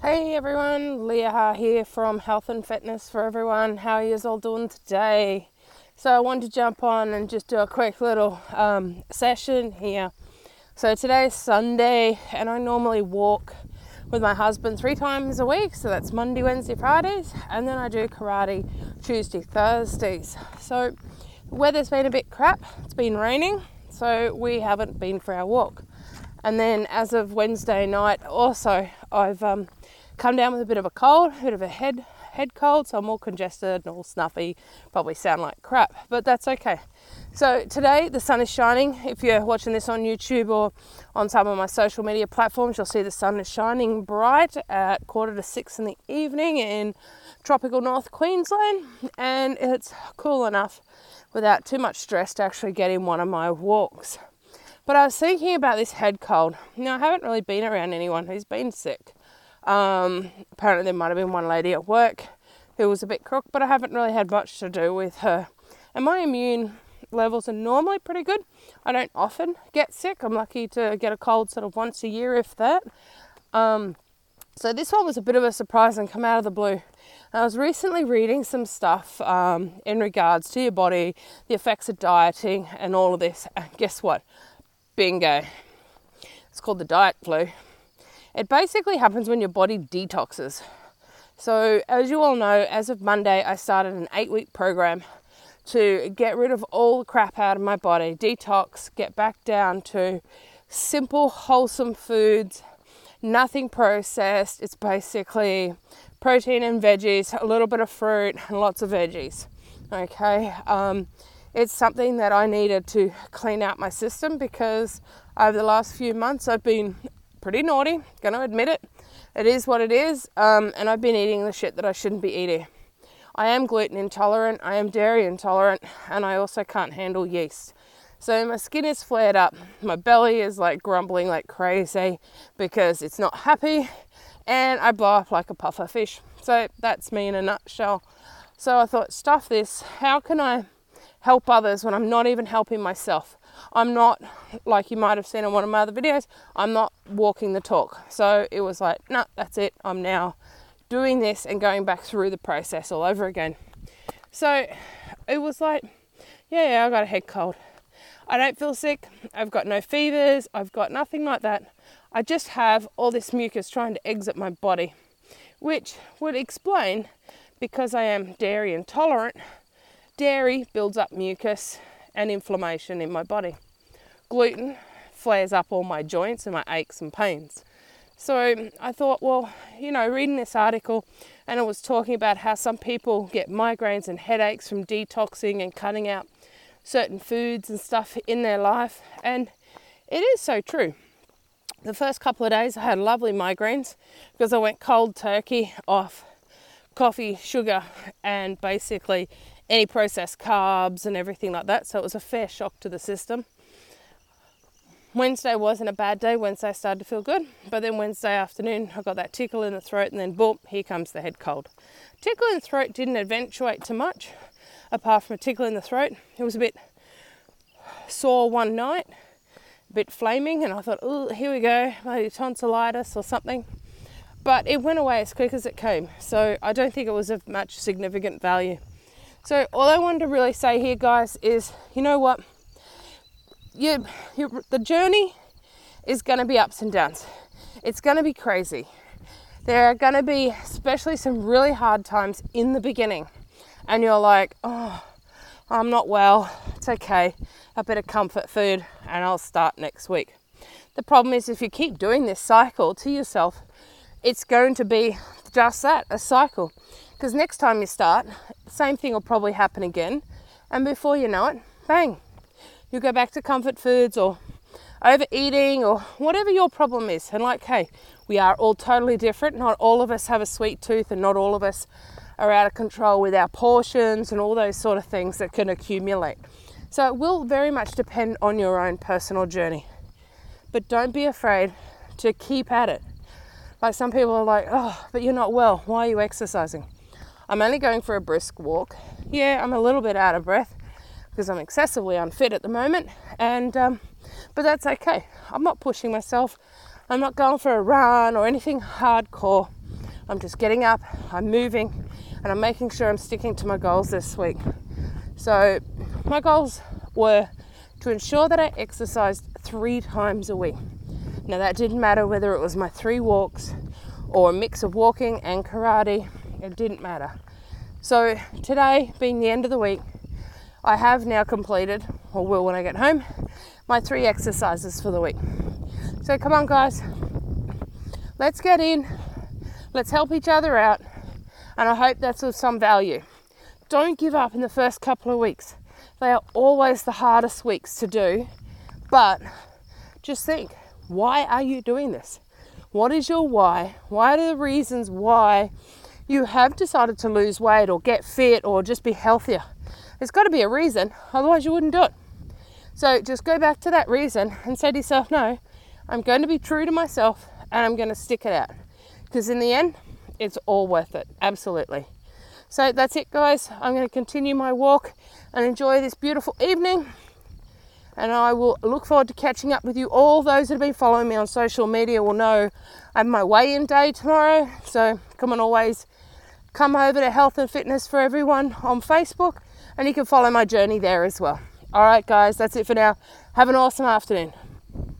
Hey everyone, Leah here from Health and Fitness for Everyone. How are you all doing today? So I wanted to jump on and just do a quick little um, session here. So today's Sunday, and I normally walk with my husband three times a week. So that's Monday, Wednesday, Fridays, and then I do karate Tuesday, Thursdays. So the weather's been a bit crap. It's been raining, so we haven't been for our walk. And then as of Wednesday night, also I've um, come down with a bit of a cold, a bit of a head head cold, so I'm all congested and all snuffy, probably sound like crap, but that's okay. So today the sun is shining. If you're watching this on YouTube or on some of my social media platforms, you'll see the sun is shining bright at quarter to six in the evening in tropical North Queensland, and it's cool enough without too much stress to actually get in one of my walks. But I was thinking about this head cold. Now, I haven't really been around anyone who's been sick. Um, apparently, there might have been one lady at work who was a bit crook, but I haven't really had much to do with her. And my immune levels are normally pretty good. I don't often get sick. I'm lucky to get a cold sort of once a year, if that. Um, so this one was a bit of a surprise and come out of the blue. I was recently reading some stuff um, in regards to your body, the effects of dieting, and all of this. And guess what? Bingo. It's called the diet flu. It basically happens when your body detoxes. So, as you all know, as of Monday, I started an eight week program to get rid of all the crap out of my body, detox, get back down to simple, wholesome foods, nothing processed. It's basically protein and veggies, a little bit of fruit, and lots of veggies. Okay. Um, it's something that I needed to clean out my system because over the last few months I've been pretty naughty, gonna admit it. It is what it is, um, and I've been eating the shit that I shouldn't be eating. I am gluten intolerant, I am dairy intolerant, and I also can't handle yeast. So my skin is flared up, my belly is like grumbling like crazy because it's not happy, and I blow up like a puffer fish. So that's me in a nutshell. So I thought, stuff this, how can I help others when I'm not even helping myself. I'm not, like you might have seen in one of my other videos, I'm not walking the talk. So it was like, no, nah, that's it. I'm now doing this and going back through the process all over again. So it was like, yeah, yeah, I got a head cold. I don't feel sick. I've got no fevers. I've got nothing like that. I just have all this mucus trying to exit my body, which would explain because I am dairy intolerant Dairy builds up mucus and inflammation in my body. Gluten flares up all my joints and my aches and pains. So I thought, well, you know, reading this article and it was talking about how some people get migraines and headaches from detoxing and cutting out certain foods and stuff in their life. And it is so true. The first couple of days I had lovely migraines because I went cold turkey off coffee, sugar, and basically any processed carbs and everything like that. So it was a fair shock to the system. Wednesday wasn't a bad day. Wednesday I started to feel good, but then Wednesday afternoon I got that tickle in the throat, and then boom, here comes the head cold. Tickle in the throat didn't eventuate too much, apart from a tickle in the throat. It was a bit sore one night, a bit flaming, and I thought, oh, here we go, maybe tonsillitis or something. But it went away as quick as it came, so I don't think it was of much significant value. So all I wanted to really say here, guys, is you know what? You, you the journey is going to be ups and downs. It's going to be crazy. There are going to be, especially some really hard times in the beginning, and you're like, oh, I'm not well. It's okay. A bit of comfort food, and I'll start next week. The problem is, if you keep doing this cycle to yourself, it's going to be just that a cycle. Because next time you start, same thing will probably happen again. And before you know it, bang, you go back to comfort foods or overeating or whatever your problem is. And like, hey, we are all totally different. Not all of us have a sweet tooth, and not all of us are out of control with our portions and all those sort of things that can accumulate. So it will very much depend on your own personal journey. But don't be afraid to keep at it. Like some people are like, oh, but you're not well. Why are you exercising? I'm only going for a brisk walk. Yeah, I'm a little bit out of breath because I'm excessively unfit at the moment, and um, but that's okay. I'm not pushing myself. I'm not going for a run or anything hardcore. I'm just getting up, I'm moving, and I'm making sure I'm sticking to my goals this week. So, my goals were to ensure that I exercised three times a week. Now, that didn't matter whether it was my three walks or a mix of walking and karate, it didn't matter. So, today being the end of the week, I have now completed, or will when I get home, my three exercises for the week. So, come on, guys, let's get in, let's help each other out, and I hope that's of some value. Don't give up in the first couple of weeks. They are always the hardest weeks to do, but just think why are you doing this? What is your why? Why are the reasons why you have decided to lose weight or get fit or just be healthier? There's got to be a reason, otherwise, you wouldn't do it. So just go back to that reason and say to yourself, no, I'm going to be true to myself and I'm going to stick it out. Because in the end, it's all worth it. Absolutely. So that's it, guys. I'm going to continue my walk and enjoy this beautiful evening. And I will look forward to catching up with you. All those that have been following me on social media will know I have my weigh in day tomorrow. So come on, always come over to Health and Fitness for Everyone on Facebook and you can follow my journey there as well. All right, guys, that's it for now. Have an awesome afternoon.